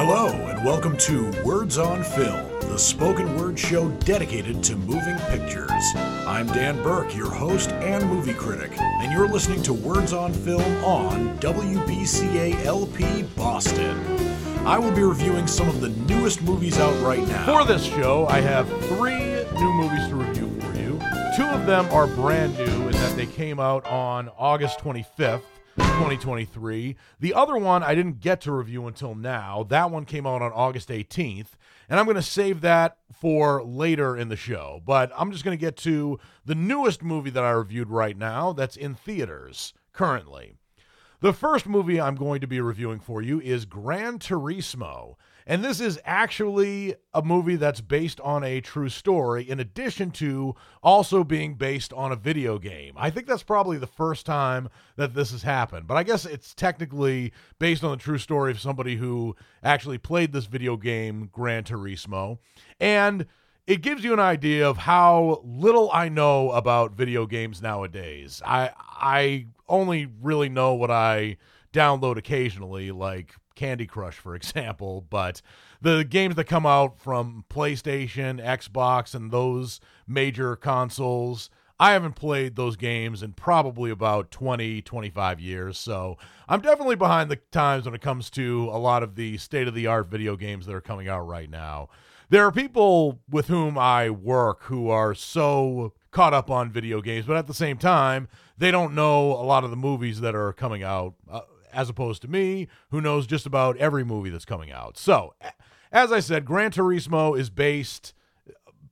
Hello, and welcome to Words on Film, the spoken word show dedicated to moving pictures. I'm Dan Burke, your host and movie critic, and you're listening to Words on Film on WBCA LP Boston. I will be reviewing some of the newest movies out right now. For this show, I have three new movies to review for you. Two of them are brand new in that they came out on August 25th. 2023. The other one I didn't get to review until now. That one came out on August 18th, and I'm going to save that for later in the show. But I'm just going to get to the newest movie that I reviewed right now that's in theaters currently. The first movie I'm going to be reviewing for you is Gran Turismo. And this is actually a movie that's based on a true story, in addition to also being based on a video game. I think that's probably the first time that this has happened, but I guess it's technically based on the true story of somebody who actually played this video game, Gran Turismo. And it gives you an idea of how little I know about video games nowadays. I I only really know what I download occasionally, like Candy Crush, for example. But the games that come out from PlayStation, Xbox, and those major consoles, I haven't played those games in probably about 20, 25 years. So I'm definitely behind the times when it comes to a lot of the state of the art video games that are coming out right now. There are people with whom I work who are so caught up on video games, but at the same time, they don't know a lot of the movies that are coming out. Uh, as opposed to me, who knows just about every movie that's coming out. So, as I said, Gran Turismo is based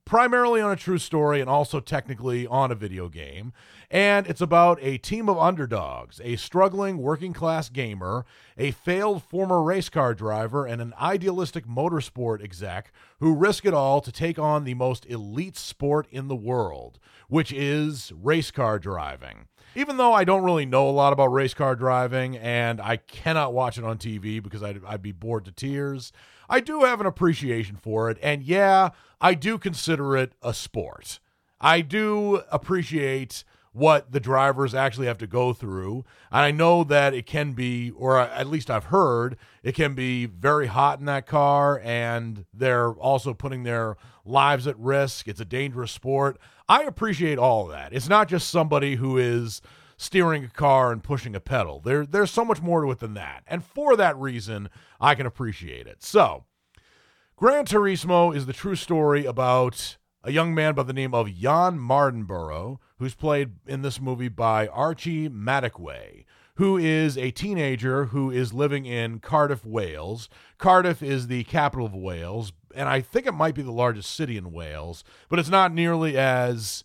primarily on a true story and also technically on a video game. And it's about a team of underdogs, a struggling working class gamer, a failed former race car driver, and an idealistic motorsport exec who risk it all to take on the most elite sport in the world, which is race car driving even though I don't really know a lot about race car driving and I cannot watch it on TV because I'd, I'd be bored to tears, I do have an appreciation for it. And yeah, I do consider it a sport. I do appreciate what the drivers actually have to go through. And I know that it can be, or at least I've heard, it can be very hot in that car, and they're also putting their lives at risk. It's a dangerous sport. I appreciate all of that. It's not just somebody who is steering a car and pushing a pedal. There, there's so much more to it than that. And for that reason, I can appreciate it. So, Gran Turismo is the true story about a young man by the name of Jan Mardenborough, who's played in this movie by Archie Madekwe, who is a teenager who is living in Cardiff, Wales. Cardiff is the capital of Wales, and I think it might be the largest city in Wales, but it's not nearly as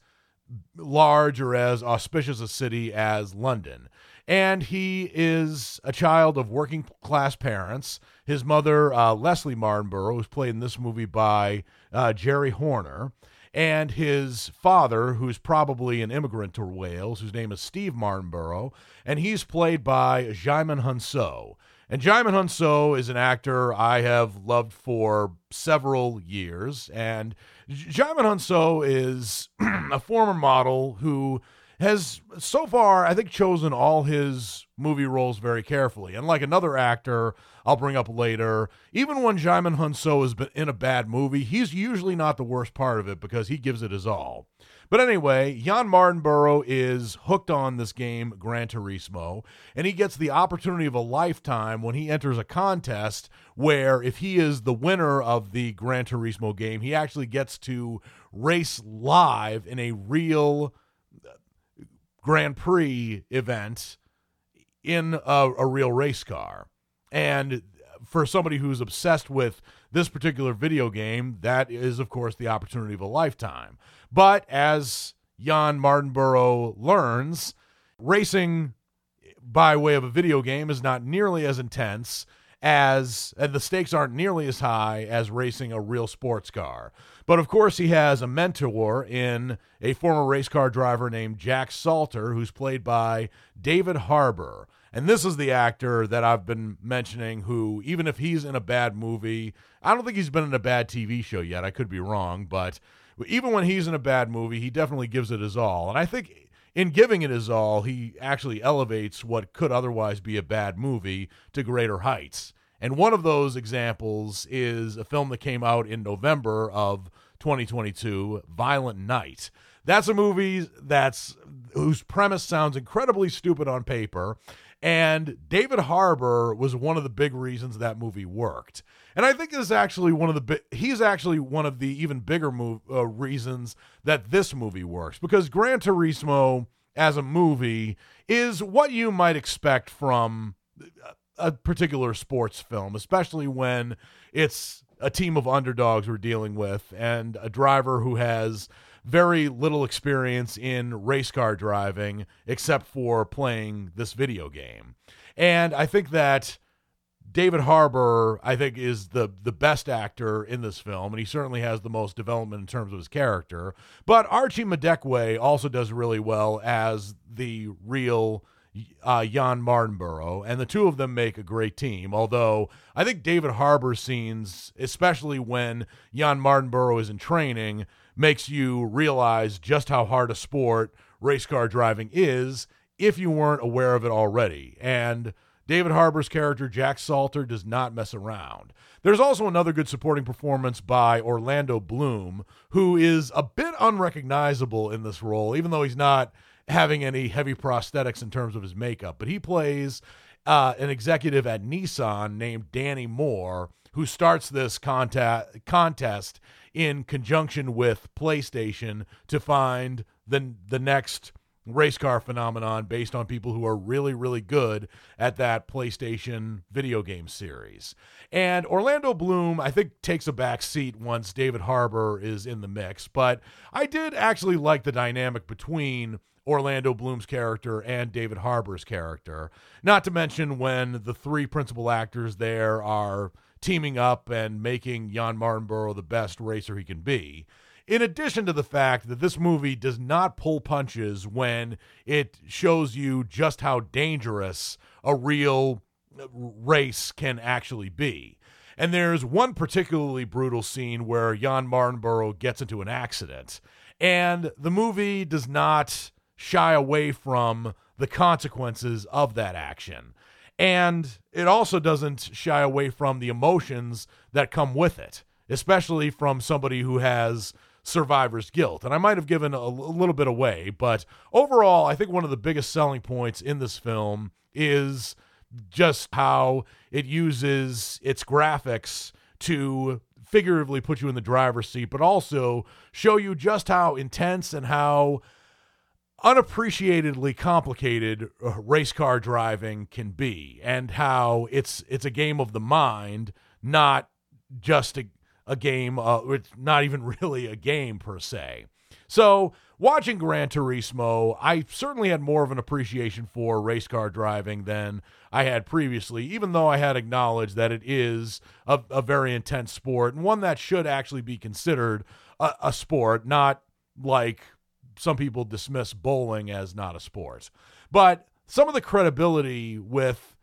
large or as auspicious a city as London. And he is a child of working class parents. His mother, uh, Leslie Mardenborough, was played in this movie by uh, Geri Horner. And his father, who's probably an immigrant to Wales, whose name is Steve Mardenborough, and he's played by Djimon Hounsou. And Djimon Hounsou is an actor I have loved for several years. And Djimon Hounsou is a former model who has so far, I think, chosen all his movie roles very carefully. And like another actor I'll bring up later, even when Djimon Hounsou has been in a bad movie, he's usually not the worst part of it because he gives it his all. But anyway, Jan Mardenborough is hooked on this game, Gran Turismo, and he gets the opportunity of a lifetime when he enters a contest where, if he is the winner of the Gran Turismo game, he actually gets to race live in a real Grand Prix event in a, a real race car. And for somebody who's obsessed with this particular video game, that is, of course, the opportunity of a lifetime. But as Jan Mardenborough learns, racing by way of a video game is not nearly as intense as and the stakes aren't nearly as high as racing a real sports car. But of course, he has a mentor in a former race car driver named Jack Salter, who's played by David Harbour. And this is the actor that I've been mentioning who, even if he's in a bad movie, I don't think he's been in a bad TV show yet. I could be wrong, but even when he's in a bad movie, he definitely gives it his all. And I think in giving it his all, he actually elevates what could otherwise be a bad movie to greater heights. And one of those examples is a film that came out in November of 2022, Violent Night. That's a movie that's whose premise sounds incredibly stupid on paper, and David Harbour was one of the big reasons that movie worked. And I think is actually one of the bi- he's actually one of the even bigger move, uh, reasons that this movie works because Gran Turismo as a movie is what you might expect from a particular sports film, especially when it's a team of underdogs we're dealing with and a driver who has very little experience in race car driving except for playing this video game. And I think that David Harbour, I think, is the the best actor in this film, and he certainly has the most development in terms of his character. But Archie Madekwe also does really well as the real uh, Jan Mardenborough, and the two of them make a great team. Although I think David Harbour scenes, especially when Jan Mardenborough is in training, makes you realize just how hard a sport race car driving is if you weren't aware of it already. And David Harbour's character, Jack Salter, does not mess around. There's also another good supporting performance by Orlando Bloom, who is a bit unrecognizable in this role, even though he's not having any heavy prosthetics in terms of his makeup. But he plays uh, an executive at Nissan named Danny Moore, who starts this contest contest in conjunction with PlayStation to find the the next race car phenomenon based on people who are really really good at that PlayStation video game series. And Orlando Bloom I think takes a back seat once David Harbour is in the mix, but I did actually like the dynamic between Orlando Bloom's character and David Harbour's character. Not to mention when the three principal actors there are teaming up and making Jan Mardenborough the best racer he can be. In addition to the fact that this movie does not pull punches when it shows you just how dangerous a real race can actually be. And there's one particularly brutal scene where Jan Mardenborough gets into an accident. And the movie does not shy away from the consequences of that action. And it also doesn't shy away from the emotions that come with it, especially from somebody who has survivor's guilt. And I might have given a, little bit away, but overall, I think one of the biggest selling points in this film is just how it uses its graphics to figuratively put you in the driver's seat, but also show you just how intense and how unappreciatedly complicated uh, race car driving can be and how it's it's a game of the mind not just a, a game uh, it's not even really a game per se. So watching gran turismo i certainly had more of an appreciation for race car driving than i had previously even though i had acknowledged that it is a, a very intense sport and one that should actually be considered a, a sport not like some people dismiss bowling as not a sport. But some of the credibility with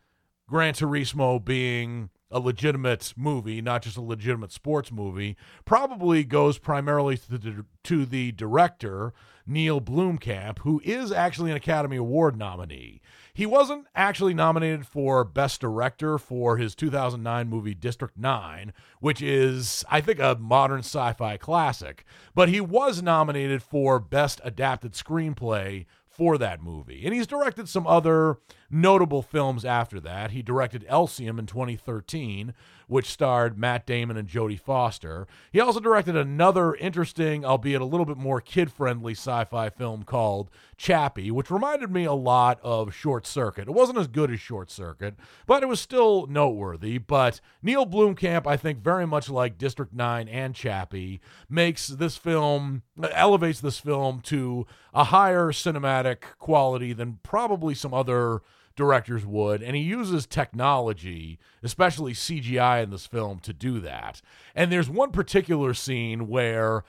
Gran Turismo being a legitimate movie, not just a legitimate sports movie, probably goes primarily to the, to the director, Neil Blomkamp, who is actually an Academy Award nominee. He wasn't actually nominated for Best Director for his 2009 movie District 9, which is, I think, a modern sci fi classic, but he was nominated for Best Adapted Screenplay for that movie. And he's directed some other notable films after that. He directed Elysium in 2013, which starred Matt Damon and Jodie Foster. He also directed another interesting, albeit a little bit more kid friendly sci fi film called Chappie, which reminded me a lot of Short Circuit. It wasn't as good as Short Circuit, but it was still noteworthy. But Neil Blomkamp, I think, very much like District 9 and Chappie, makes this film, elevates this film to a higher cinematic quality than probably some other directors would. And he uses technology, especially CGI in this film, to do that. And there's one particular scene where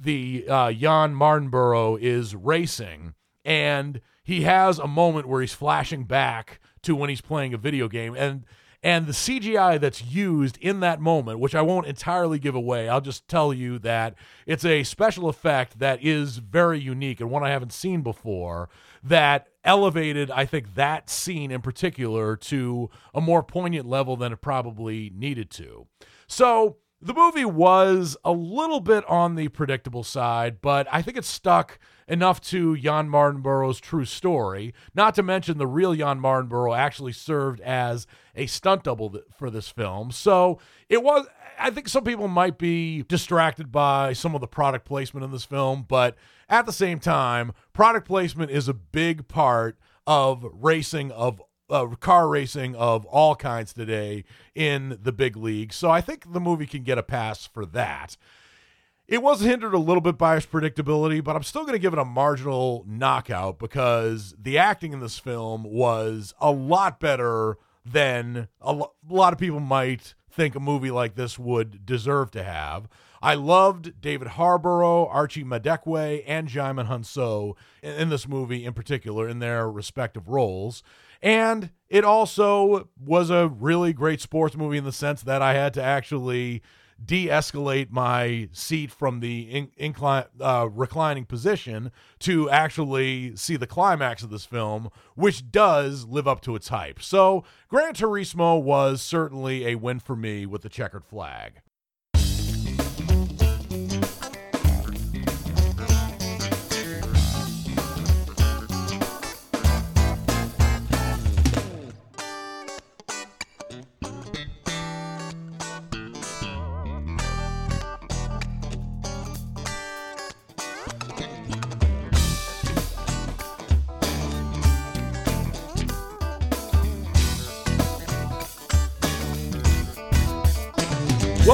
the uh, Jan Mardenborough is racing and he has a moment where he's flashing back to when he's playing a video game and And the CGI that's used in that moment, which I won't entirely give away, I'll just tell you that it's a special effect that is very unique and one I haven't seen before that elevated, I think, that scene in particular to a more poignant level than it probably needed to. So the movie was a little bit on the predictable side, but I think it stuck enough to Jan Mardenborough's true story. Not to mention the real Jan Mardenborough actually served as a stunt double th- for this film. So it was. I think some people might be distracted by some of the product placement in this film, but at the same time, product placement is a big part of racing of uh, car racing of all kinds today in the big league. So I think the movie can get a pass for that. It was hindered a little bit by its predictability, but I'm still going to give it a marginal knockout because the acting in this film was a lot better than a, lo- a lot of people might think a movie like this would deserve to have. I loved David Harborough, Archie Madekwe, and Djimon Hounsou in, in this movie in particular in their respective roles. And it also was a really great sports movie in the sense that I had to actually de-escalate my seat from the in, incline, uh, reclining position to actually see the climax of this film, which does live up to its hype. So, Gran Turismo was certainly a win for me with the checkered flag.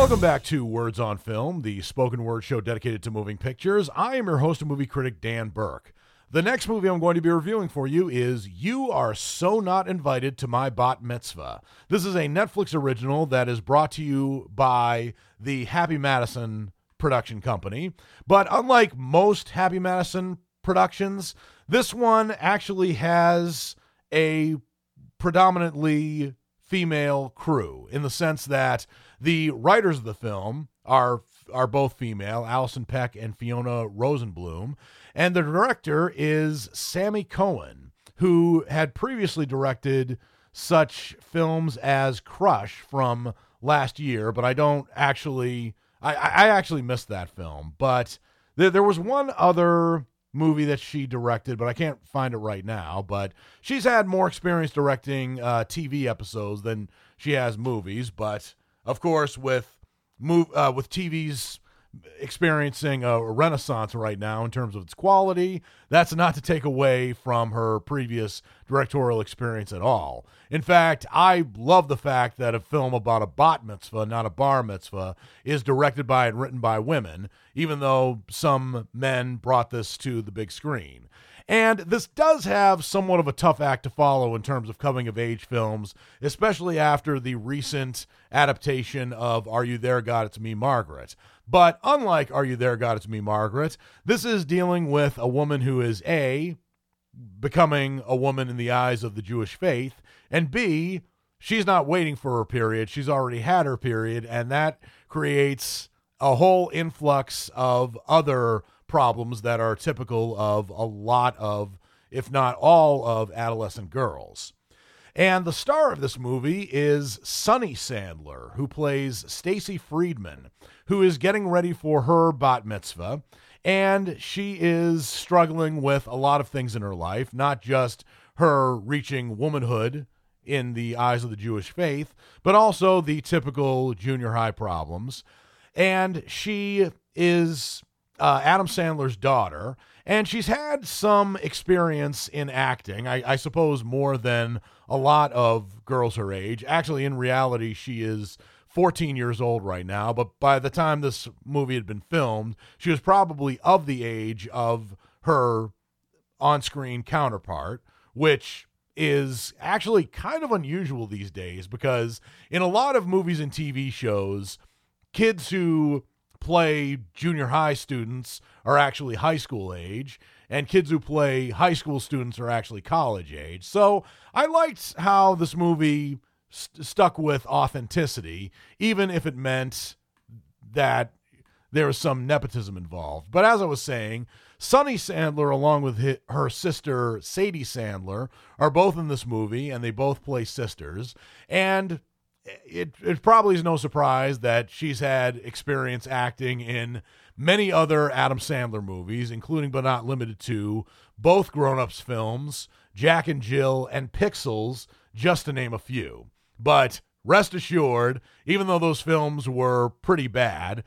Welcome back to Words on Film, the spoken word show dedicated to moving pictures. I am your host and movie critic, Dan Burke. The next movie I'm going to be reviewing for you is You Are So Not Invited to My Bat Mitzvah. This is a Netflix original that is brought to you by the Happy Madison production company. But unlike most Happy Madison productions, this one actually has a predominantly female crew in the sense that the writers of the film are are both female, Allison Peck and Fiona Rosenblum, and the director is Sammy Cohen, who had previously directed such films as Crush from last year, but I don't actually I, I actually missed that film. But there, there was one other movie that she directed, but I can't find it right now. But she's had more experience directing uh, TV episodes than she has movies. But of course, with move uh, with TV's experiencing a renaissance right now in terms of its quality. That's not to take away from her previous directorial experience at all. In fact, I love the fact that a film about a bat mitzvah, not a bar mitzvah, is directed by and written by women, even though some men brought this to the big screen. And this does have somewhat of a tough act to follow in terms of coming of age films, especially after the recent adaptation of Are You There, God? It's Me, Margaret. But unlike Are You There, God? It's Me, Margaret, this is dealing with a woman who is A, becoming a woman in the eyes of the Jewish faith, and B, she's not waiting for her period. She's already had her period, and that creates a whole influx of other problems that are typical of a lot of, if not all, of adolescent girls. And the star of this movie is Sunny Sandler, who plays Stacy Friedman, who is getting ready for her bat mitzvah. And she is struggling with a lot of things in her life, not just her reaching womanhood in the eyes of the Jewish faith, but also the typical junior high problems. And she is uh, Adam Sandler's daughter, and she's had some experience in acting. I, I, suppose more than a lot of girls her age. Actually, in reality, she is 14 years old right now. But by the time this movie had been filmed, she was probably of the age of her on-screen counterpart, which is actually kind of unusual these days because in a lot of movies and TV shows, kids who play junior high students are actually high school age, and kids who play high school students are actually college age. So I liked how this movie st- stuck with authenticity, even if it meant that there was some nepotism involved. But as I was saying, Sunny Sandler, along with her sister Sadie Sandler, are both in this movie, and they both play sisters. And it, it probably is no surprise that she's had experience acting in many other Adam Sandler movies, including but not limited to both grown ups films, Jack and Jill, and Pixels, just to name a few. But rest assured, even though those films were pretty bad,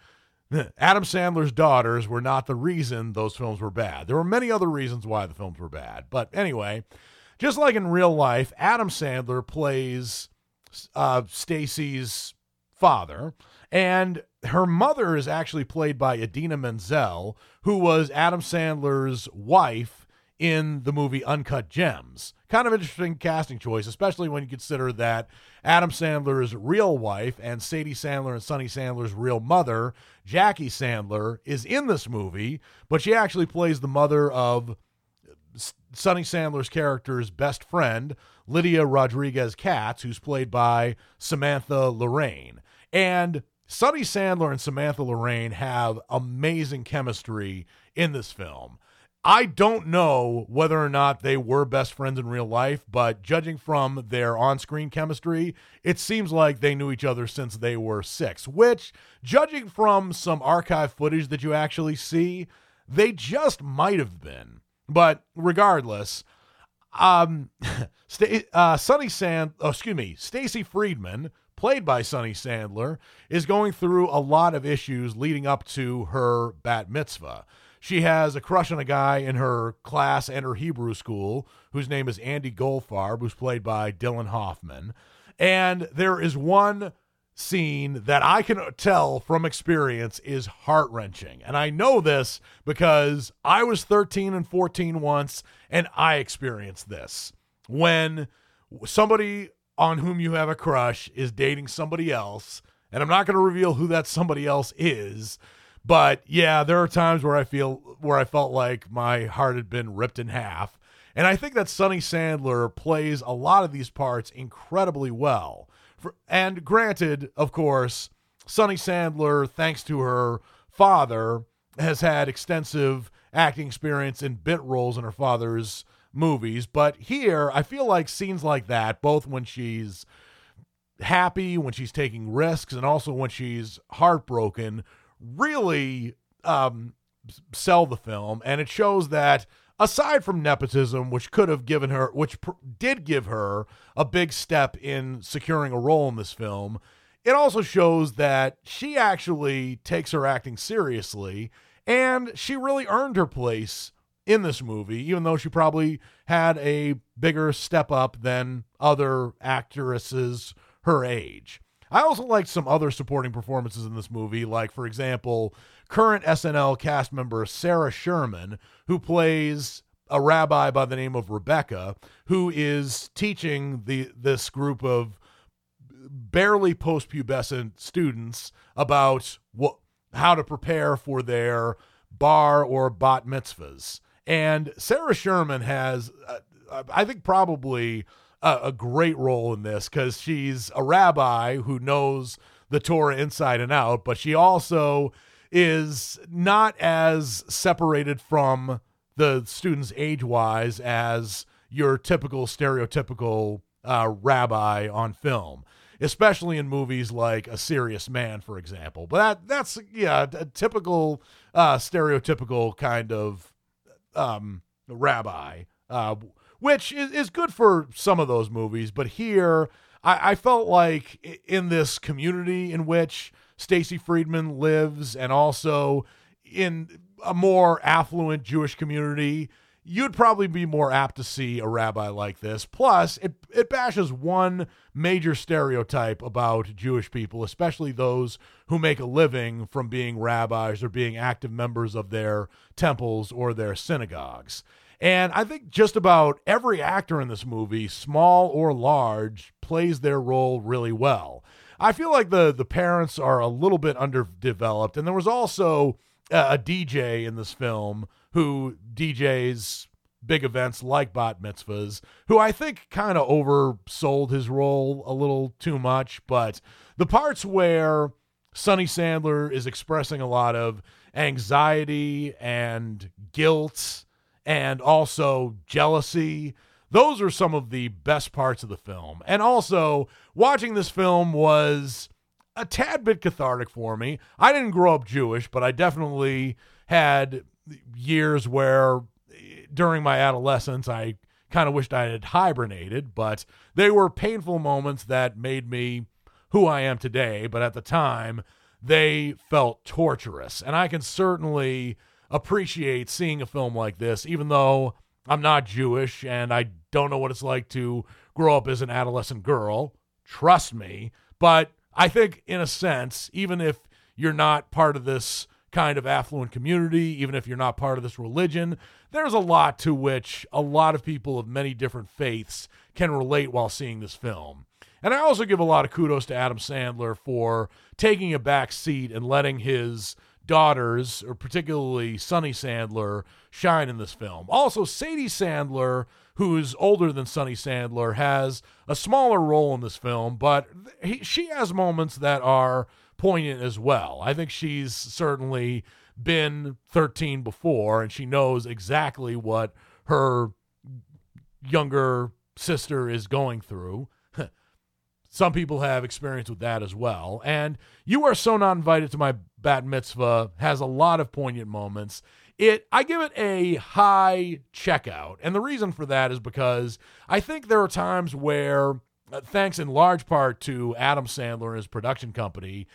Adam Sandler's daughters were not the reason those films were bad. There were many other reasons why the films were bad. But anyway, just like in real life, Adam Sandler plays uh, Stacy's father, and her mother is actually played by Idina Menzel, who was Adam Sandler's wife in the movie Uncut Gems. Kind of interesting casting choice, especially when you consider that Adam Sandler's real wife and Sadie Sandler and Sunny Sandler's real mother, Jackie Sandler, is in this movie, but she actually plays the mother of Sunny Sandler's character's best friend, Lydia Rodriguez Katz, who's played by Samantha Lorraine. And Sunny Sandler and Samantha Lorraine have amazing chemistry in this film. I don't know whether or not they were best friends in real life, but judging from their on screen chemistry, it seems like they knew each other since they were six, which, judging from some archive footage that you actually see, they just might have been. But regardless, um, uh, Sunny Sand, oh, excuse me, Stacy Friedman, played by Sunny Sandler, is going through a lot of issues leading up to her bat mitzvah. She has a crush on a guy in her class and her Hebrew school whose name is Andy Goldfarb, who's played by Dylan Hoffman. And there is one scene that I can tell from experience is heart wrenching. And I know this because I was 13 and 14 once and I experienced this. When somebody on whom you have a crush is dating somebody else, and I'm not going to reveal who that somebody else is, but yeah, there are times where I feel where I felt like my heart had been ripped in half. And I think that Sunny Sandler plays a lot of these parts incredibly well. And granted, of course, Sunny Sandler, thanks to her father, has had extensive acting experience in bit roles in her father's movies. But here, I feel like scenes like that, both when she's happy, when she's taking risks, and also when she's heartbroken, really um, sell the film, and it shows that aside from nepotism, which could have given her, which pr- did give her a big step in securing a role in this film, it also shows that she actually takes her acting seriously, and she really earned her place in this movie, even though she probably had a bigger step up than other actresses her age. I also liked some other supporting performances in this movie, like, for example, current SNL cast member Sarah Sherman, who plays a rabbi by the name of Rebecca, who is teaching the this group of barely postpubescent students about what how to prepare for their bar or bat mitzvahs. And Sarah Sherman has, uh, I think, probably a, a great role in this because she's a rabbi who knows the Torah inside and out, but she also is not as separated from the students age wise as your typical stereotypical uh, rabbi on film, especially in movies like A Serious Man, for example. But that that's yeah, a typical uh, stereotypical kind of um, rabbi. Uh, which is, is good for some of those movies. But here, I, I felt like in this community in which Stacy Friedman lives, and also in a more affluent Jewish community, you'd probably be more apt to see a rabbi like this. Plus, it, it bashes one major stereotype about Jewish people, especially those who make a living from being rabbis or being active members of their temples or their synagogues. And I think just about every actor in this movie, small or large, plays their role really well. I feel like the the parents are a little bit underdeveloped, and there was also a, a DJ in this film who DJs big events like bat mitzvahs, who I think kind of oversold his role a little too much. But the parts where Sunny Sandler is expressing a lot of anxiety and guilt and also jealousy. Those are some of the best parts of the film. And also, watching this film was a tad bit cathartic for me. I didn't grow up Jewish, but I definitely had years where during my adolescence I kind of wished I had hibernated, but they were painful moments that made me who I am today. But at the time, they felt torturous. And I can certainly appreciate seeing a film like this, even though I'm not Jewish and I don't know what it's like to grow up as an adolescent girl. Trust me. But I think, in a sense, even if you're not part of this kind of affluent community, even if you're not part of this religion, there's a lot to which a lot of people of many different faiths can relate while seeing this film. And I also give a lot of kudos to Adam Sandler for taking a back seat and letting his daughters, or particularly Sunny Sandler, shine in this film. Also, Sadie Sandler, who's older than Sunny Sandler, has a smaller role in this film, but he, she has moments that are poignant as well. I think she's certainly been 13 before, and she knows exactly what her younger sister is going through. Some people have experience with that as well. And You Are So Not Invited to My Bat Mitzvah has a lot of poignant moments. It I give it a high checkout. And the reason for that is because I think there are times where uh, thanks in large part to Adam Sandler and his production company,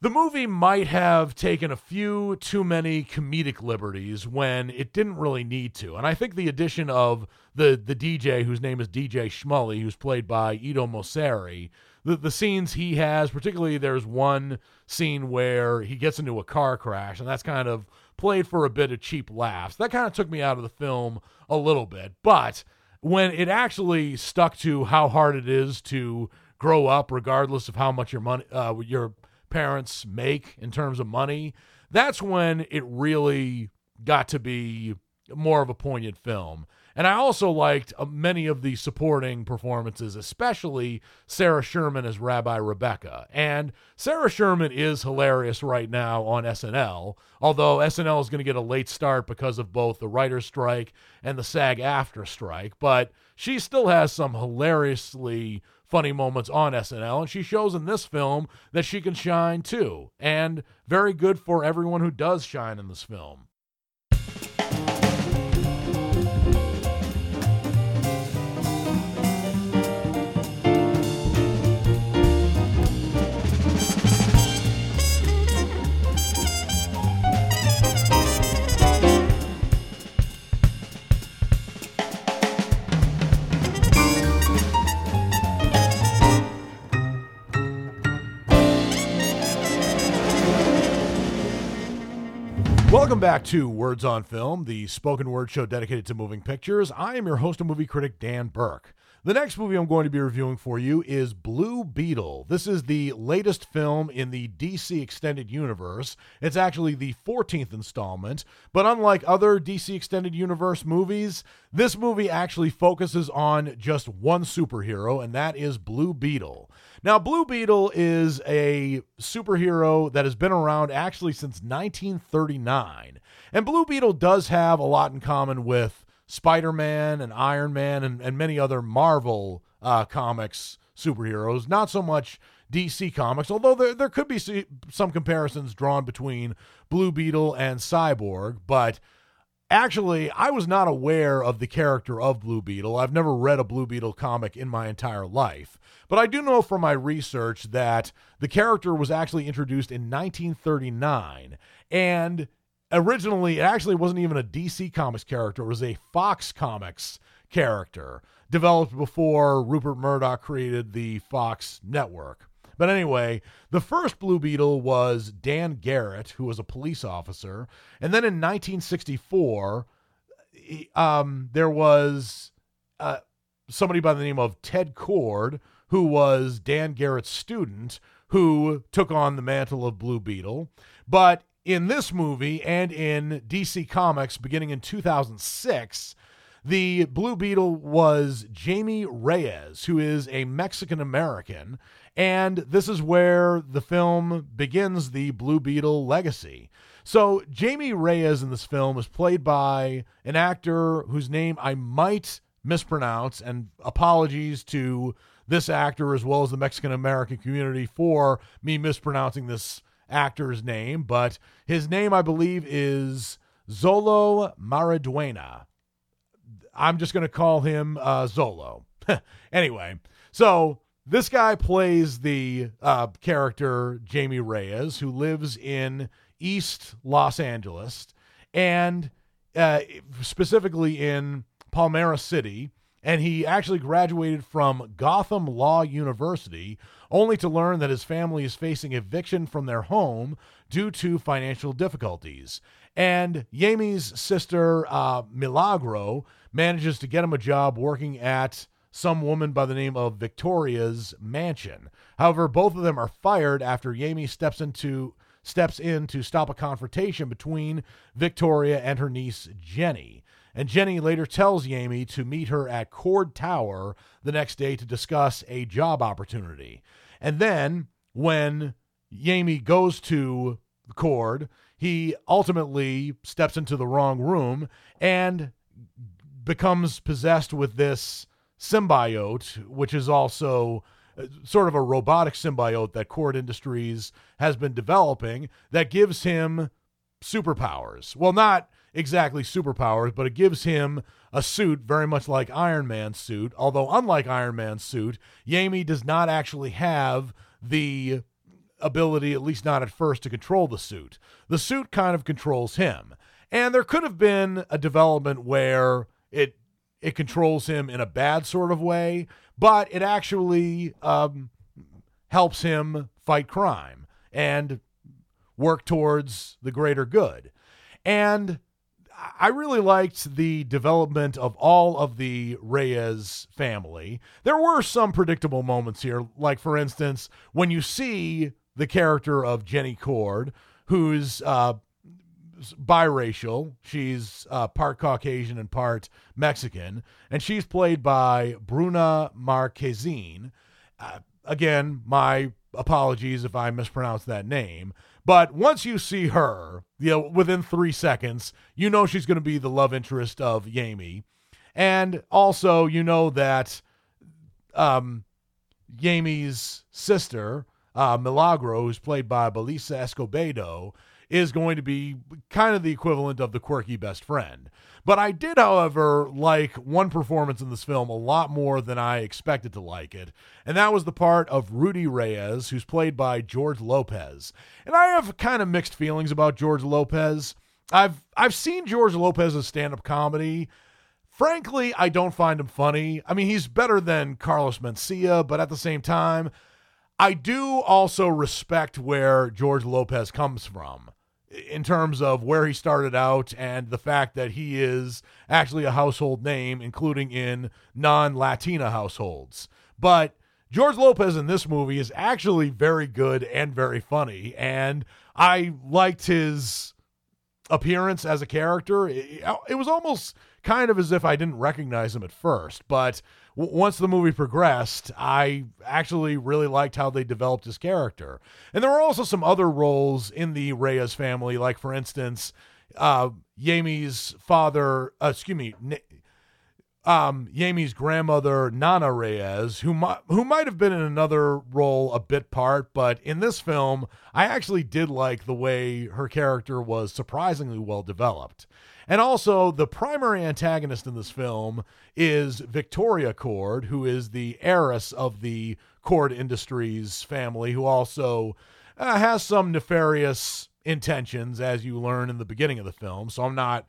the movie might have taken a few too many comedic liberties when it didn't really need to. And I think the addition of the the DJ, whose name is DJ Schmully, who's played by Ido Mosseri, the, the scenes he has, particularly there's one scene where he gets into a car crash, and that's kind of played for a bit of cheap laughs. That kind of took me out of the film a little bit. But when it actually stuck to how hard it is to grow up, regardless of how much your money, uh, your parents make in terms of money, that's when it really got to be more of a poignant film. And I also liked uh, many of the supporting performances, especially Sarah Sherman as Rabbi Rebecca. And Sarah Sherman is hilarious right now on SNL, although SNL is going to get a late start because of both the writer's strike and the SAG-AFTRA strike. But she still has some hilariously funny moments on SNL, and she shows in this film that she can shine too. And very good for everyone who does shine in this film. Welcome back to Words on Film, the spoken word show dedicated to moving pictures. I am your host and movie critic, Dan Burke. The next movie I'm going to be reviewing for you is Blue Beetle. This is the latest film in the DC Extended Universe. It's actually the 14th installment, but unlike other DC Extended Universe movies, this movie actually focuses on just one superhero, and that is Blue Beetle. Now, Blue Beetle is a superhero that has been around actually since 1939. And Blue Beetle does have a lot in common with Spider Man and Iron Man and, and many other Marvel uh, comics superheroes. Not so much DC Comics, although there, there could be some comparisons drawn between Blue Beetle and Cyborg. But actually, I was not aware of the character of Blue Beetle. I've never read a Blue Beetle comic in my entire life. But I do know from my research that the character was actually introduced in 1939. And originally it actually wasn't even a DC Comics character, it was a Fox Comics character developed before Rupert Murdoch created the Fox network. But anyway, the first Blue Beetle was Dan Garrett, who was a police officer. And then in 1964, um, there was uh, somebody by the name of Ted Kord, who was Dan Garrett's student, who took on the mantle of Blue Beetle. But in this movie and in DC Comics beginning in 2006, The Blue Beetle was Jamie Reyes, who is a Mexican American, and this is where the film begins the Blue Beetle legacy. So, Jamie Reyes in this film is played by an actor whose name I might mispronounce, and apologies to this actor as well as the Mexican American community for me mispronouncing this actor's name, but his name, I believe, is Zolo Maraduena. I'm just going to call him uh, Xolo. anyway, so this guy plays the uh, character Jamie Reyes, who lives in East Los Angeles, and uh, specifically in Palmera City. And he actually graduated from Gotham Law University, only to learn that his family is facing eviction from their home due to financial difficulties. And Yami's sister, uh, Milagro, manages to get him a job working at some woman by the name of Victoria's mansion. However, both of them are fired after Yami steps into steps in to stop a confrontation between Victoria and her niece Jenny. And Jenny later tells Yami to meet her at Kord Tower the next day to discuss a job opportunity. And then when Yami goes to Kord, he ultimately steps into the wrong room and becomes possessed with this symbiote, which is also uh, sort of a robotic symbiote that Kord Industries has been developing that gives him superpowers. Well, not exactly superpowers, but it gives him a suit very much like Iron Man's suit. Although, unlike Iron Man's suit, Yami does not actually have the ability, at least not at first, to control the suit. The suit kind of controls him. And there could have been a development where it it controls him in a bad sort of way, but it actually um, helps him fight crime and work towards the greater good. And I really liked the development of all of the Reyes family. There were some predictable moments here, like, for instance, when you see the character of Jenny Kord, who's uh, biracial. She's uh, part Caucasian and part Mexican, and she's played by Bruna Marquezine. Uh, again, my apologies if I mispronounced that name. But once you see her, you know, within three seconds, you know she's going to be the love interest of Yami. And also, you know that um, Yami's sister, uh, Milagro, who's played by Belissa Escobedo, is going to be kind of the equivalent of the quirky best friend. But I did, however, like one performance in this film a lot more than I expected to like it, and that was the part of Rudy Reyes, who's played by George Lopez. And I have kind of mixed feelings about George Lopez. I've I've seen George Lopez's stand-up comedy. Frankly, I don't find him funny. I mean, he's better than Carlos Mencia, but at the same time, I do also respect where George Lopez comes from in terms of where he started out and the fact that he is actually a household name, including in non Latina households. But George Lopez in this movie is actually very good and very funny. And I liked his appearance as a character. It, it was almost kind of as if I didn't recognize him at first, but once the movie progressed, I actually really liked how they developed his character. And there were also some other roles in the Reyes family, like for instance, uh, Yami's father, uh, excuse me, um, Yami's grandmother, Nana Reyes, who might, who might have been in another role a bit part, but in this film, I actually did like the way her character was surprisingly well developed. And also, the primary antagonist in this film is Victoria Kord, who is the heiress of the Kord Industries family, who also uh, has some nefarious intentions, as you learn in the beginning of the film. So I'm not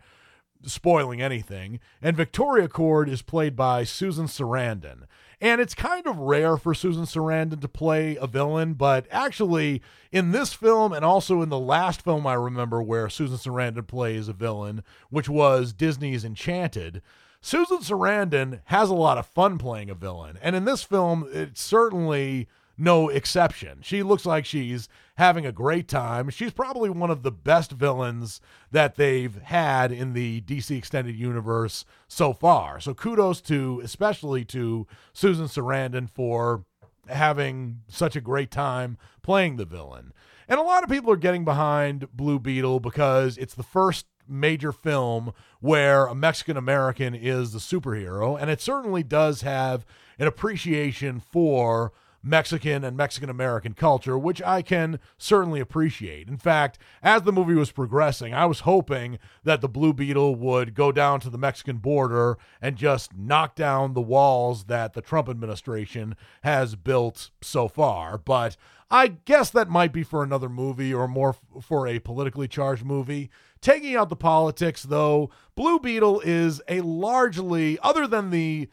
spoiling anything. And Victoria Kord is played by Susan Sarandon. And it's kind of rare for Susan Sarandon to play a villain, but actually, in this film and also in the last film I remember where Susan Sarandon plays a villain, which was Disney's Enchanted, Susan Sarandon has a lot of fun playing a villain. And in this film, it certainly no exception. She looks like she's having a great time. She's probably one of the best villains that they've had in the DC extended universe so far. So kudos to especially to Susan Sarandon for having such a great time playing the villain. And a lot of people are getting behind Blue Beetle because it's the first major film where a Mexican American is the superhero. And it certainly does have an appreciation for Mexican and Mexican American culture, which I can certainly appreciate. In fact, as the movie was progressing, I was hoping that the Blue Beetle would go down to the Mexican border and just knock down the walls that the Trump administration has built so far. But I guess that might be for another movie or more for a politically charged movie. Taking out the politics, though, Blue Beetle is a largely, other than the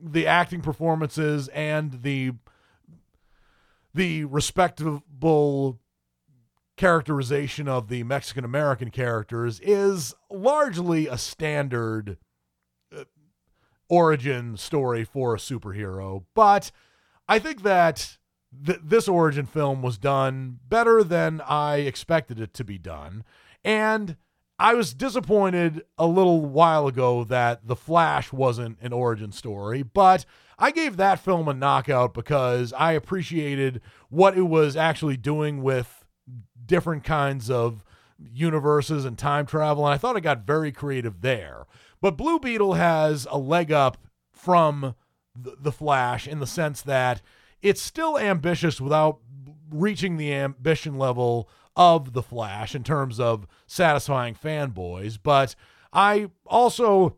the acting performances and the the respectable characterization of the Mexican American characters is largely a standard uh, origin story for a superhero. But I think that th- this origin film was done better than I expected it to be done. And I was disappointed a little while ago that The Flash wasn't an origin story, but I gave that film a knockout because I appreciated what it was actually doing with different kinds of universes and time travel, and I thought it got very creative there. But Blue Beetle has a leg up from The Flash in the sense that it's still ambitious without reaching the ambition level of The Flash in terms of satisfying fanboys, but I also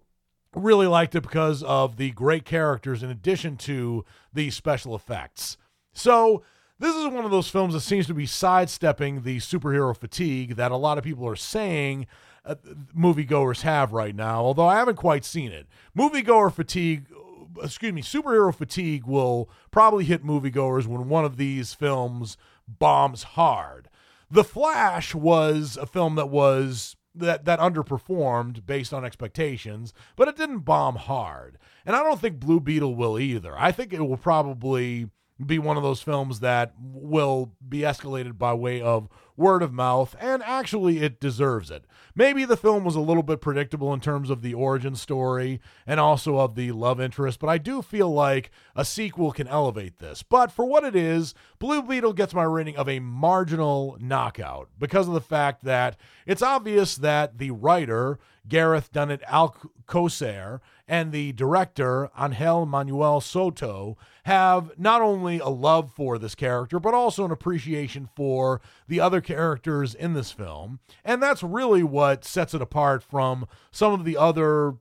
really liked it because of the great characters in addition to the special effects. So, this is one of those films that seems to be sidestepping the superhero fatigue that a lot of people are saying uh, moviegoers have right now, although I haven't quite seen it. Moviegoer fatigue, excuse me, superhero fatigue will probably hit moviegoers when one of these films bombs hard. The Flash was a film that was that that underperformed based on expectations, but it didn't bomb hard. And I don't think Blue Beetle will either. I think it will probably be one of those films that will be escalated by way of word of mouth, and actually it deserves it. Maybe the film was a little bit predictable in terms of the origin story and also of the love interest, but I do feel like a sequel can elevate this. But for what it is, Blue Beetle gets my rating of a marginal knockout because of the fact that it's obvious that the writer, Gareth Dunnet Alcocer, and the director, Angel Manuel Soto, have not only a love for this character, but also an appreciation for the other characters in this film. And that's really what sets it apart from some of the other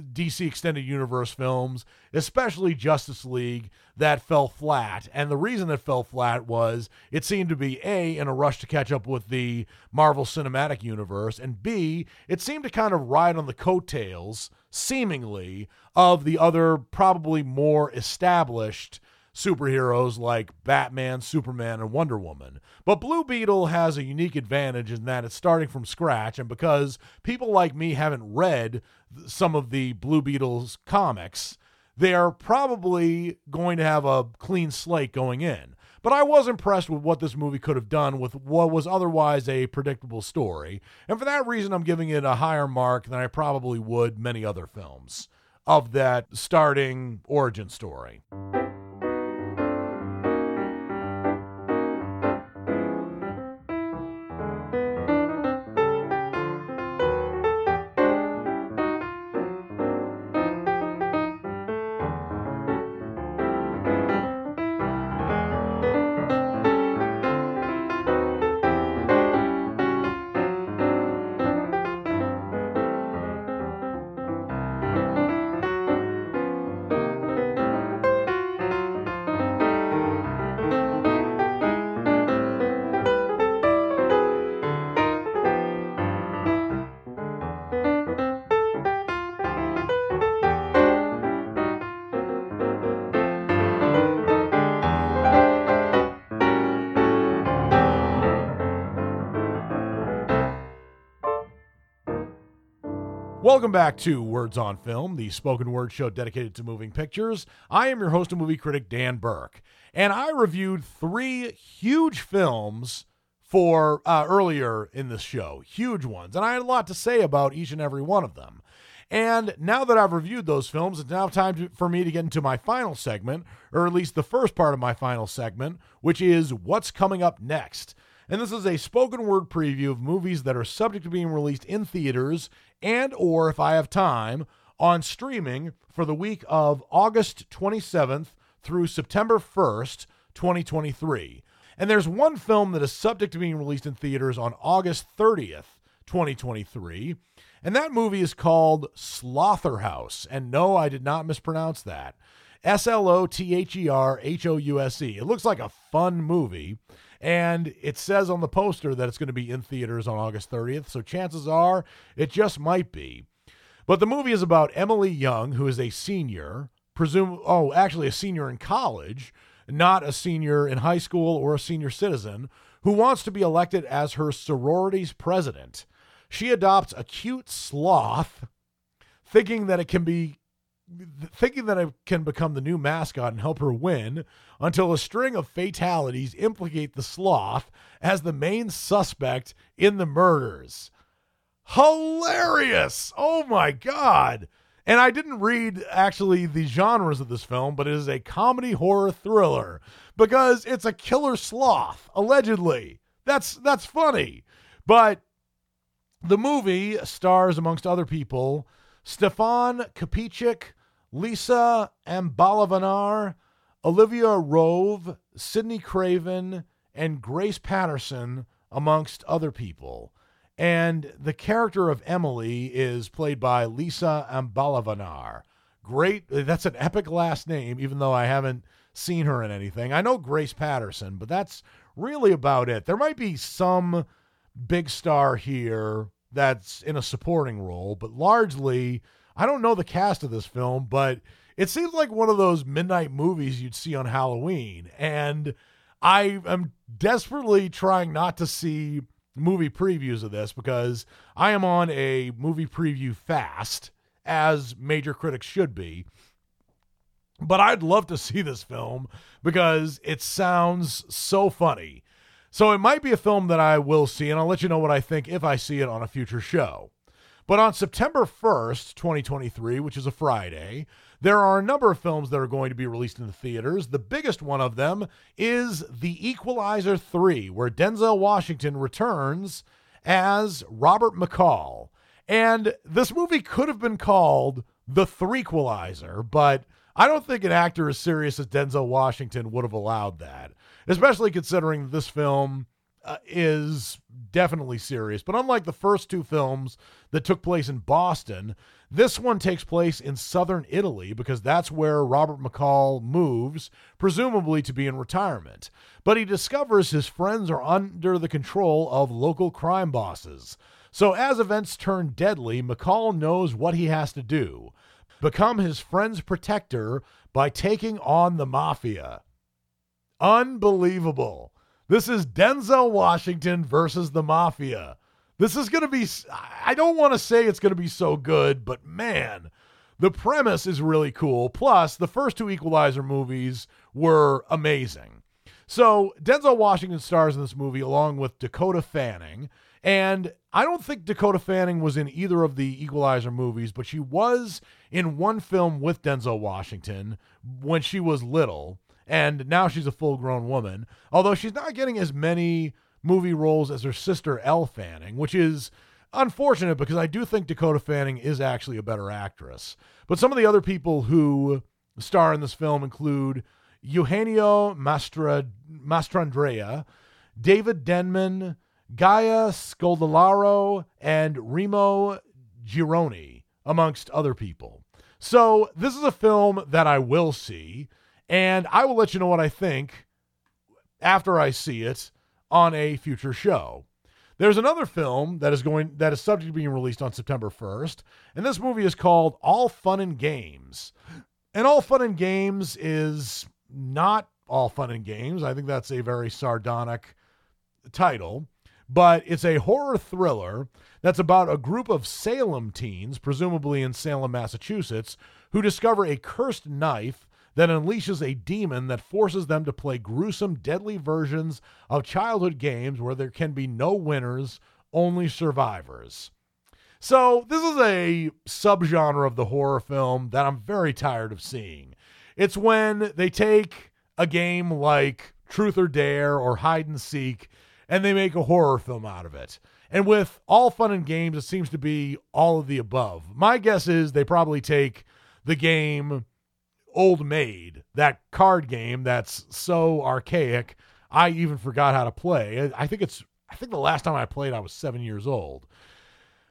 DC Extended Universe films, especially Justice League, that fell flat. And the reason it fell flat was it seemed to be A, in a rush to catch up with the Marvel Cinematic Universe, and B, it seemed to kind of ride on the coattails, seemingly, of the other, probably more established superheroes like Batman, Superman, and Wonder Woman. But Blue Beetle has a unique advantage in that it's starting from scratch, and because people like me haven't read some of the Blue Beetle's comics, they're probably going to have a clean slate going in. But I was impressed with what this movie could have done with what was otherwise a predictable story. And for that reason, I'm giving it a higher mark than I probably would many other films of that starting origin story. Welcome back to Words on Film, the spoken word show dedicated to moving pictures. I am your host and movie critic, Dan Burke, and I reviewed three huge films for uh, earlier in this show, huge ones, and I had a lot to say about each and every one of them. And now that I've reviewed those films, it's now time to, for me to get into my final segment, or at least the first part of my final segment, which is what's coming up next. And this is a spoken word preview of movies that are subject to being released in theaters and or if I have time on streaming for the week of August 27th through September 1st, 2023. And there's one film that is subject to being released in theaters on August 30th, 2023. And that movie is called Slotherhouse. And no, I did not mispronounce that. S L O T H E R H O U S E. It looks like a fun movie. And it says on the poster that it's going to be in theaters on August 30th. So chances are it just might be. But the movie is about Emily Young, who is a senior, presume oh, actually a senior in college, not a senior in high school or a senior citizen, who wants to be elected as her sorority's president. She adopts a cute sloth, thinking that it can be thinking that I can become the new mascot and help her win until a string of fatalities implicate the sloth as the main suspect in the murders. Hilarious! Oh my god! And I didn't read actually the genres of this film, but it is a comedy horror thriller because it's a killer sloth, allegedly. That's that's funny. But the movie stars amongst other people Stefan Kapicic, Lisa Ambalavanar, Olivia Rove, Sydney Craven, and Grace Patterson, amongst other people. And the character of Emily is played by Lisa Ambalavanar. Great. That's an epic last name, even though I haven't seen her in anything. I know Grace Patterson, but that's really about it. There might be some big star here that's in a supporting role, but largely I don't know the cast of this film, but it seems like one of those midnight movies you'd see on Halloween. And I am desperately trying not to see movie previews of this because I am on a movie preview fast, as major critics should be. But I'd love to see this film because it sounds so funny. So it might be a film that I will see, and I'll let you know what I think if I see it on a future show. But on September 1st, 2023, which is a Friday, there are a number of films that are going to be released in the theaters. The biggest one of them is The Equalizer 3, where Denzel Washington returns as Robert McCall. And this movie could have been called The Threequalizer, but I don't think an actor as serious as Denzel Washington would have allowed that, especially considering this film uh, is definitely serious. But unlike the first two films that took place in Boston, this one takes place in southern Italy because that's where Robert McCall moves, presumably to be in retirement. But he discovers his friends are under the control of local crime bosses. So as events turn deadly, McCall knows what he has to do become his friend's protector by taking on the mafia. Unbelievable. This is Denzel Washington versus the Mafia. This is going to be, I don't want to say it's going to be so good, but man, the premise is really cool. Plus, the first two Equalizer movies were amazing. So, Denzel Washington stars in this movie along with Dakota Fanning. And I don't think Dakota Fanning was in either of the Equalizer movies, but she was in one film with Denzel Washington when she was little and now she's a full grown woman. Although she's not getting as many movie roles as her sister Elle Fanning, which is unfortunate because I do think Dakota Fanning is actually a better actress. But some of the other people who star in this film include Eugenio Mastra, Mastrandrea, David Denman, Gaia Scodelario, and Remo Girone, amongst other people. So this is a film that I will see. And I will let you know what I think after I see it on a future show. There's another film that is going that is subject to being released on September 1st, and this movie is called All Fun and Games. And All Fun and Games is not all fun and games. I think that's a very sardonic title. but it's a horror thriller that's about a group of Salem teens, presumably in Salem, Massachusetts, who discover a cursed knife that unleashes a demon that forces them to play gruesome, deadly versions of childhood games where there can be no winners, only survivors. So, this is a subgenre of the horror film that I'm very tired of seeing. It's when they take a game like Truth or Dare or Hide and Seek and they make a horror film out of it. And with all fun and games, it seems to be all of the above. My guess is they probably take the game Old Maid, that card game that's so archaic, I even forgot how to play. I think it's I think the last time I played I was 7 years old.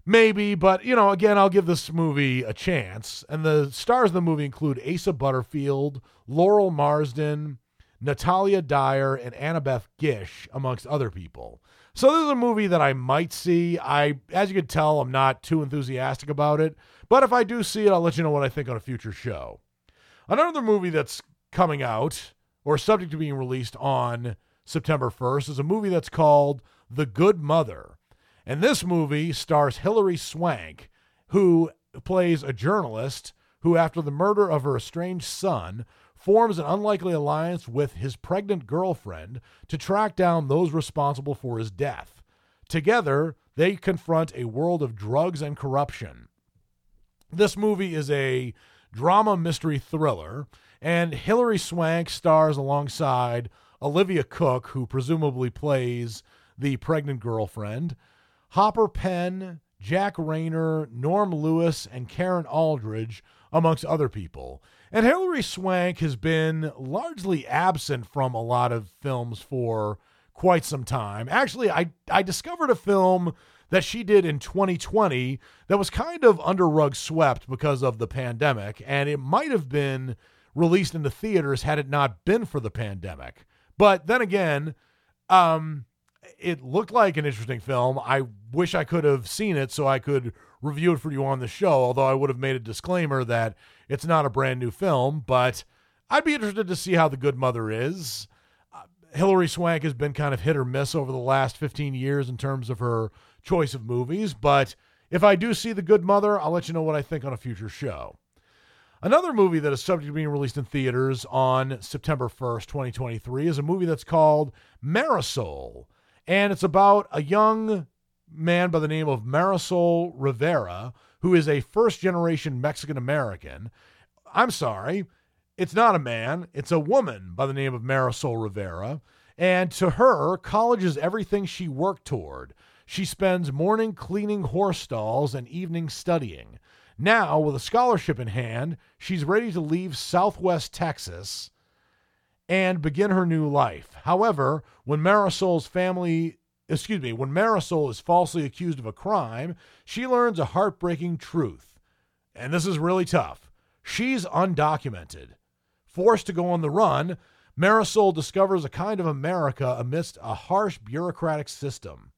Maybe, but you know, again, I'll give this movie a chance. And the stars of the movie include Asa Butterfield, Laurel Marsden, Natalia Dyer, and Annabeth Gish, amongst other people. So this is a movie that I might see. I, as you can tell, I'm not too enthusiastic about it. But if I do see it, I'll let you know what I think on a future show. Another movie that's coming out or subject to being released on September 1st is a movie that's called The Good Mother. And this movie stars Hilary Swank, who plays a journalist who, after the murder of her estranged son, forms an unlikely alliance with his pregnant girlfriend to track down those responsible for his death. Together, they confront a world of drugs and corruption. This movie is a drama mystery thriller, and Hilary Swank stars alongside Olivia Cooke, who presumably plays the pregnant girlfriend, Hopper Penn, Jack Reynor, Norm Lewis, and Karen Aldridge, amongst other people. And Hilary Swank has been largely absent from a lot of films for quite some time. Actually, I, I discovered a film that she did in 2020 that was kind of under rug swept because of the pandemic, and it might have been released in the theaters had it not been for the pandemic. But then again, um, it looked like an interesting film. I wish I could have seen it so I could review it for you on the show, although I would have made a disclaimer that it's not a brand new film, but I'd be interested to see how The Good Mother is. Uh, Hilary Swank has been kind of hit or miss over the last 15 years in terms of her choice of movies, but if I do see The Good Mother, I'll let you know what I think on a future show. Another movie that is subject to being released in theaters on September 1st, 2023, is a movie that's called Marisol. And it's about a young man by the name of Marisol Rivera, who is a first generation Mexican American. I'm sorry, it's not a man, it's a woman by the name of Marisol Rivera. And to her, college is everything she worked toward. She spends morning cleaning horse stalls and evening studying. Now, with a scholarship in hand, she's ready to leave Southwest Texas and begin her new life. However, when Marisol's family, excuse me, when Marisol is falsely accused of a crime, she learns a heartbreaking truth. And this is really tough. She's undocumented. Forced to go on the run, Marisol discovers a kind of America amidst a harsh bureaucratic system.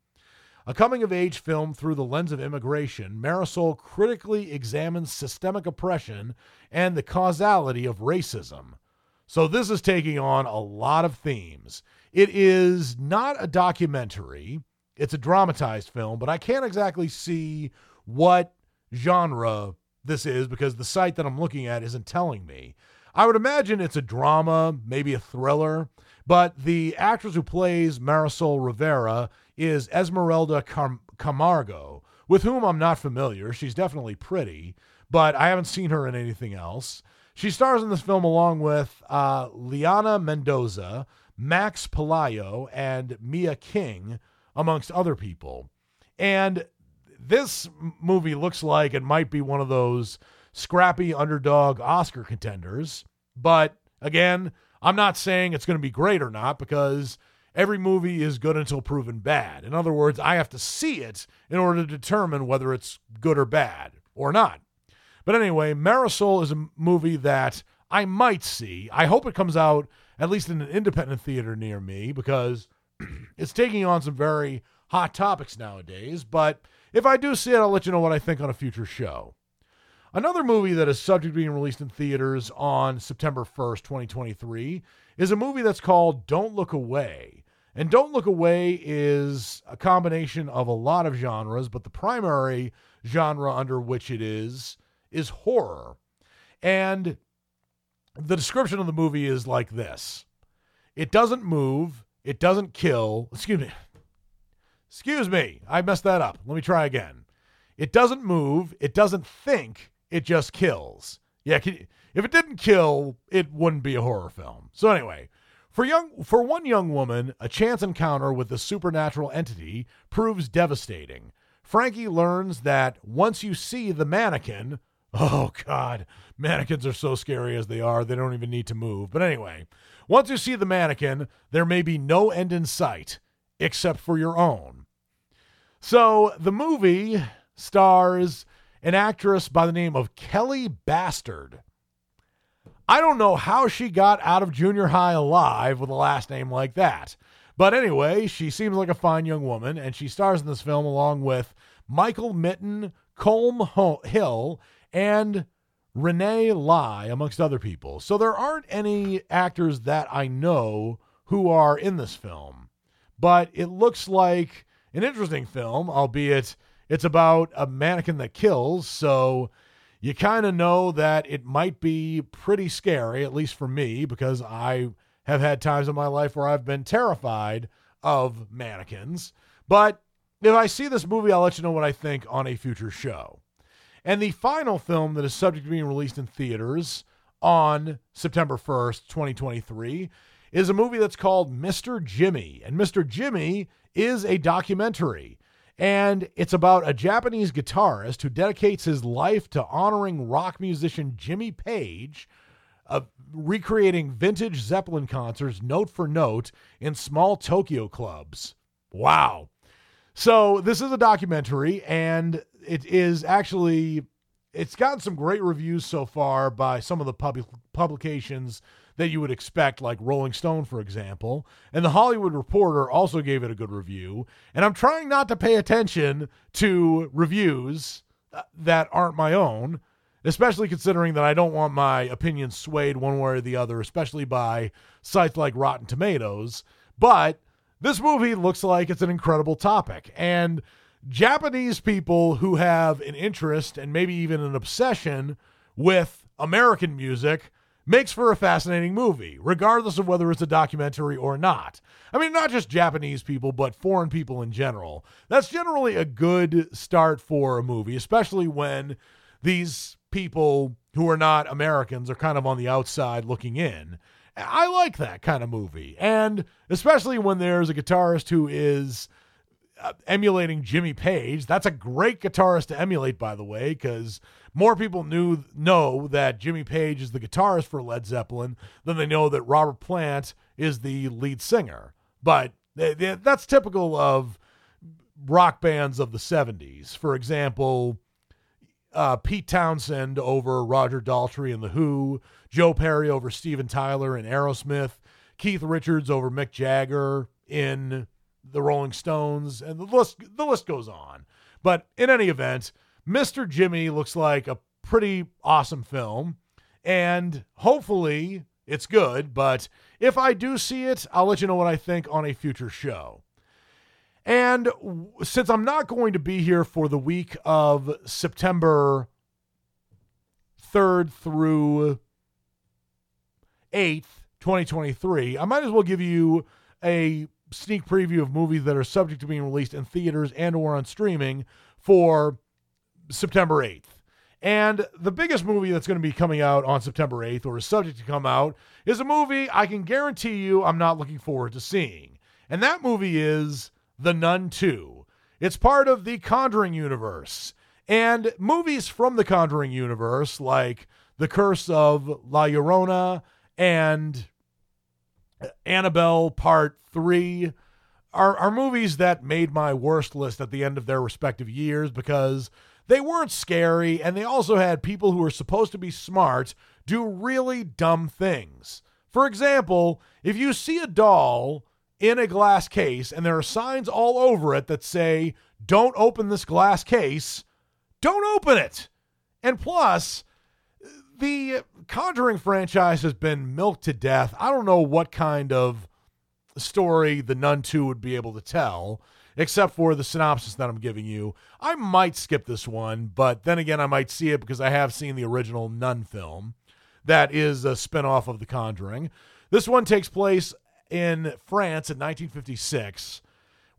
A coming of age film through the lens of immigration, Marisol critically examines systemic oppression and the causality of racism. So, this is taking on a lot of themes. It is not a documentary, it's a dramatized film, but I can't exactly see what genre this is because the site that I'm looking at isn't telling me. I would imagine it's a drama, maybe a thriller, but the actress who plays Marisol Rivera is Esmeralda Cam- Camargo, with whom I'm not familiar. She's definitely pretty, but I haven't seen her in anything else. She stars in this film along with uh, Liana Mendoza, Max Pelayo, and Mia King, amongst other people. And this movie looks like it might be one of those scrappy underdog Oscar contenders. But again, I'm not saying it's going to be great or not because every movie is good until proven bad. In other words, I have to see it in order to determine whether it's good or bad or not. But anyway, Marisol is a movie that I might see. I hope it comes out at least in an independent theater near me because it's taking on some very hot topics nowadays. But if I do see it, I'll let you know what I think on a future show. Another movie that is subject to being released in theaters on September 1st, 2023, is a movie that's called Don't Look Away. And Don't Look Away is a combination of a lot of genres, but the primary genre under which it is is horror. And the description of the movie is like this it doesn't move, it doesn't kill. Excuse me. Excuse me. I messed that up. Let me try again. It doesn't move, it doesn't think, it just kills. Yeah, if it didn't kill, it wouldn't be a horror film. So anyway, for young for one young woman, a chance encounter with a supernatural entity proves devastating. Frankie learns that once you see the mannequin, oh god, mannequins are so scary as they are, they don't even need to move. But anyway, once you see the mannequin, there may be no end in sight except for your own. So, the movie stars an actress by the name of Kelly Bastard. I don't know how she got out of junior high alive with a last name like that. But anyway, she seems like a fine young woman, and she stars in this film along with Michael Mitten, Colm Hill, and Renee Lai, amongst other people. So there aren't any actors that I know who are in this film. But it looks like an interesting film, albeit it's about a mannequin that kills. So you kind of know that it might be pretty scary, at least for me, because I have had times in my life where I've been terrified of mannequins. But if I see this movie, I'll let you know what I think on a future show. And the final film that is subject to being released in theaters on September 1st, 2023, is a movie that's called Mr. Jimmy. And Mr. Jimmy is a documentary. And it's about a Japanese guitarist who dedicates his life to honoring rock musician Jimmy Page, uh, recreating vintage Zeppelin concerts note for note in small Tokyo clubs. Wow. So, this is a documentary, and it is actually. It's gotten some great reviews so far by some of the pub- publications that you would expect, like Rolling Stone, for example. And the Hollywood Reporter also gave it a good review. And I'm trying not to pay attention to reviews uh, that aren't my own, especially considering that I don't want my opinion swayed one way or the other, especially by sites like Rotten Tomatoes. But this movie looks like it's an incredible topic. And Japanese people who have an interest and maybe even an obsession with American music makes for a fascinating movie, regardless of whether it's a documentary or not. I mean, not just Japanese people, but foreign people in general. That's generally a good start for a movie, especially when these people who are not Americans are kind of on the outside looking in. I like that kind of movie. And especially when there's a guitarist who is uh, emulating Jimmy Page. That's a great guitarist to emulate, by the way, because more people knew know that Jimmy Page is the guitarist for Led Zeppelin than they know that Robert Plant is the lead singer. But they, they, that's typical of rock bands of the 70s. For example, uh, Pete Townshend over Roger Daltrey and The Who, Joe Perry over Steven Tyler and Aerosmith, Keith Richards over Mick Jagger in the Rolling Stones, and the list the list goes on. But in any event, Mr. Jimmy looks like a pretty awesome film, and hopefully it's good. But if I do see it, I'll let you know what I think on a future show. And since I'm not going to be here for the week of September 3rd through 8th, 2023, I might as well give you a sneak preview of movies that are subject to being released in theaters and or on streaming for September 8th. And the biggest movie that's going to be coming out on September 8th or is subject to come out is a movie I can guarantee you I'm not looking forward to seeing. And that movie is The Nun 2. It's part of the Conjuring universe. And movies from the Conjuring universe, like The Curse of La Llorona and Annabelle Part 3 are, are movies that made my worst list at the end of their respective years because they weren't scary and they also had people who were supposed to be smart do really dumb things. For example, if you see a doll in a glass case and there are signs all over it that say, don't open this glass case, don't open it. And plus, the Conjuring franchise has been milked to death. I don't know what kind of story The Nun 2 would be able to tell, except for the synopsis that I'm giving you. I might skip this one, but then again, I might see it because I have seen the original Nun film that is a spinoff of The Conjuring. This one takes place in France in 1956,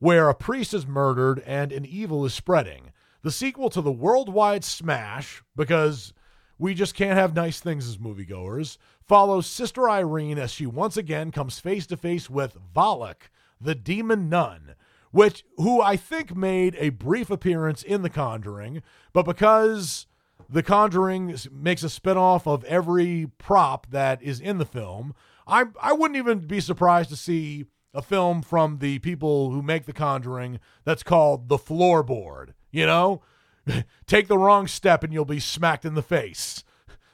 where a priest is murdered and an evil is spreading. The sequel to the worldwide smash, because we just can't have nice things as moviegoers, follows Sister Irene as she once again comes face to face with Valak, the demon nun, which who I think made a brief appearance in The Conjuring, but because The Conjuring makes a spinoff of every prop that is in the film, I I wouldn't even be surprised to see a film from the people who make The Conjuring that's called The Floorboard. You know, take the wrong step and you'll be smacked in the face.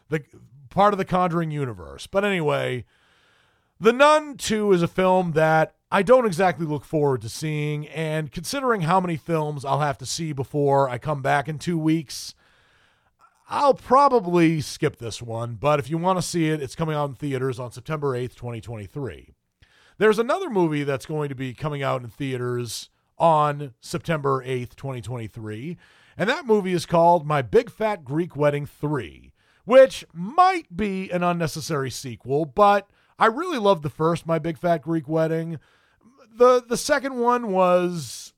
The part of the Conjuring universe. But anyway, The Nun 2 is a film that I don't exactly look forward to seeing, and considering how many films I'll have to see before I come back in two weeks, I'll probably skip this one. But if you want to see it, it's coming out in theaters on September 8th, 2023. There's another movie that's going to be coming out in theaters on September 8th, 2023, and that movie is called My Big Fat Greek Wedding 3, which might be an unnecessary sequel, but I really loved the first My Big Fat Greek Wedding. The the second one was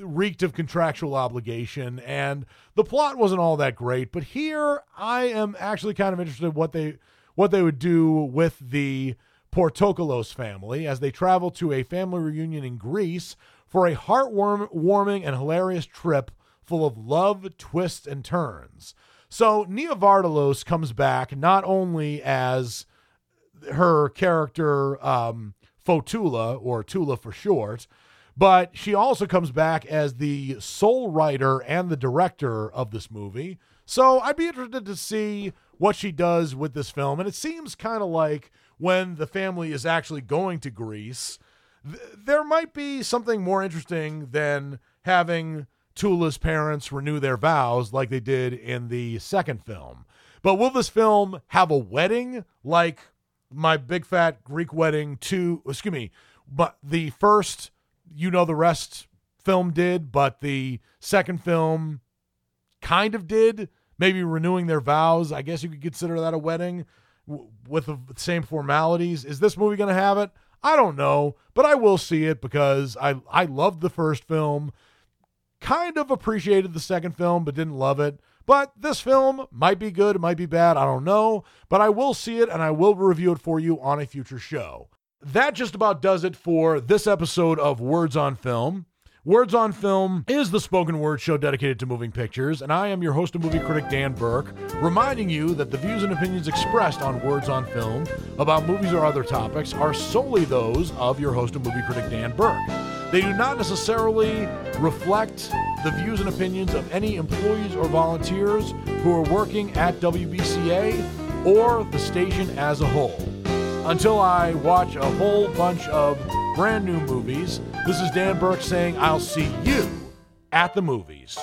reeked of contractual obligation and the plot wasn't all that great, but here I am actually kind of interested in what they what they would do with the Portokalos family as they travel to a family reunion in Greece for a heartwarming and hilarious trip full of love, twists, and turns. So Nia Vardalos comes back not only as her character um, Fotoula, or Tula for short, but she also comes back as the sole writer and the director of this movie. So I'd be interested to see what she does with this film. And it seems kind of like when the family is actually going to Greece, th- there might be something more interesting than having Tula's parents renew their vows like they did in the second film. But will this film have a wedding like my big fat Greek wedding to excuse me, but the first you know the rest film did, but the second film kind of did, maybe renewing their vows. I guess you could consider that a wedding with the same formalities. Is this movie going to have it? I don't know, but I will see it because I I loved the first film, kind of appreciated the second film, but didn't love it. But this film might be good, it might be bad, I don't know, but I will see it and I will review it for you on a future show. That just about does it for this episode of Words on Film. Words on Film is the spoken word show dedicated to moving pictures, and I am your host and movie critic, Dan Burke, reminding you that the views and opinions expressed on Words on Film about movies or other topics are solely those of your host and movie critic, Dan Burke. They do not necessarily reflect the views and opinions of any employees or volunteers who are working at WBCA or the station as a whole. Until I watch a whole bunch of brand new movies, this is Dan Burke saying I'll see you at the movies.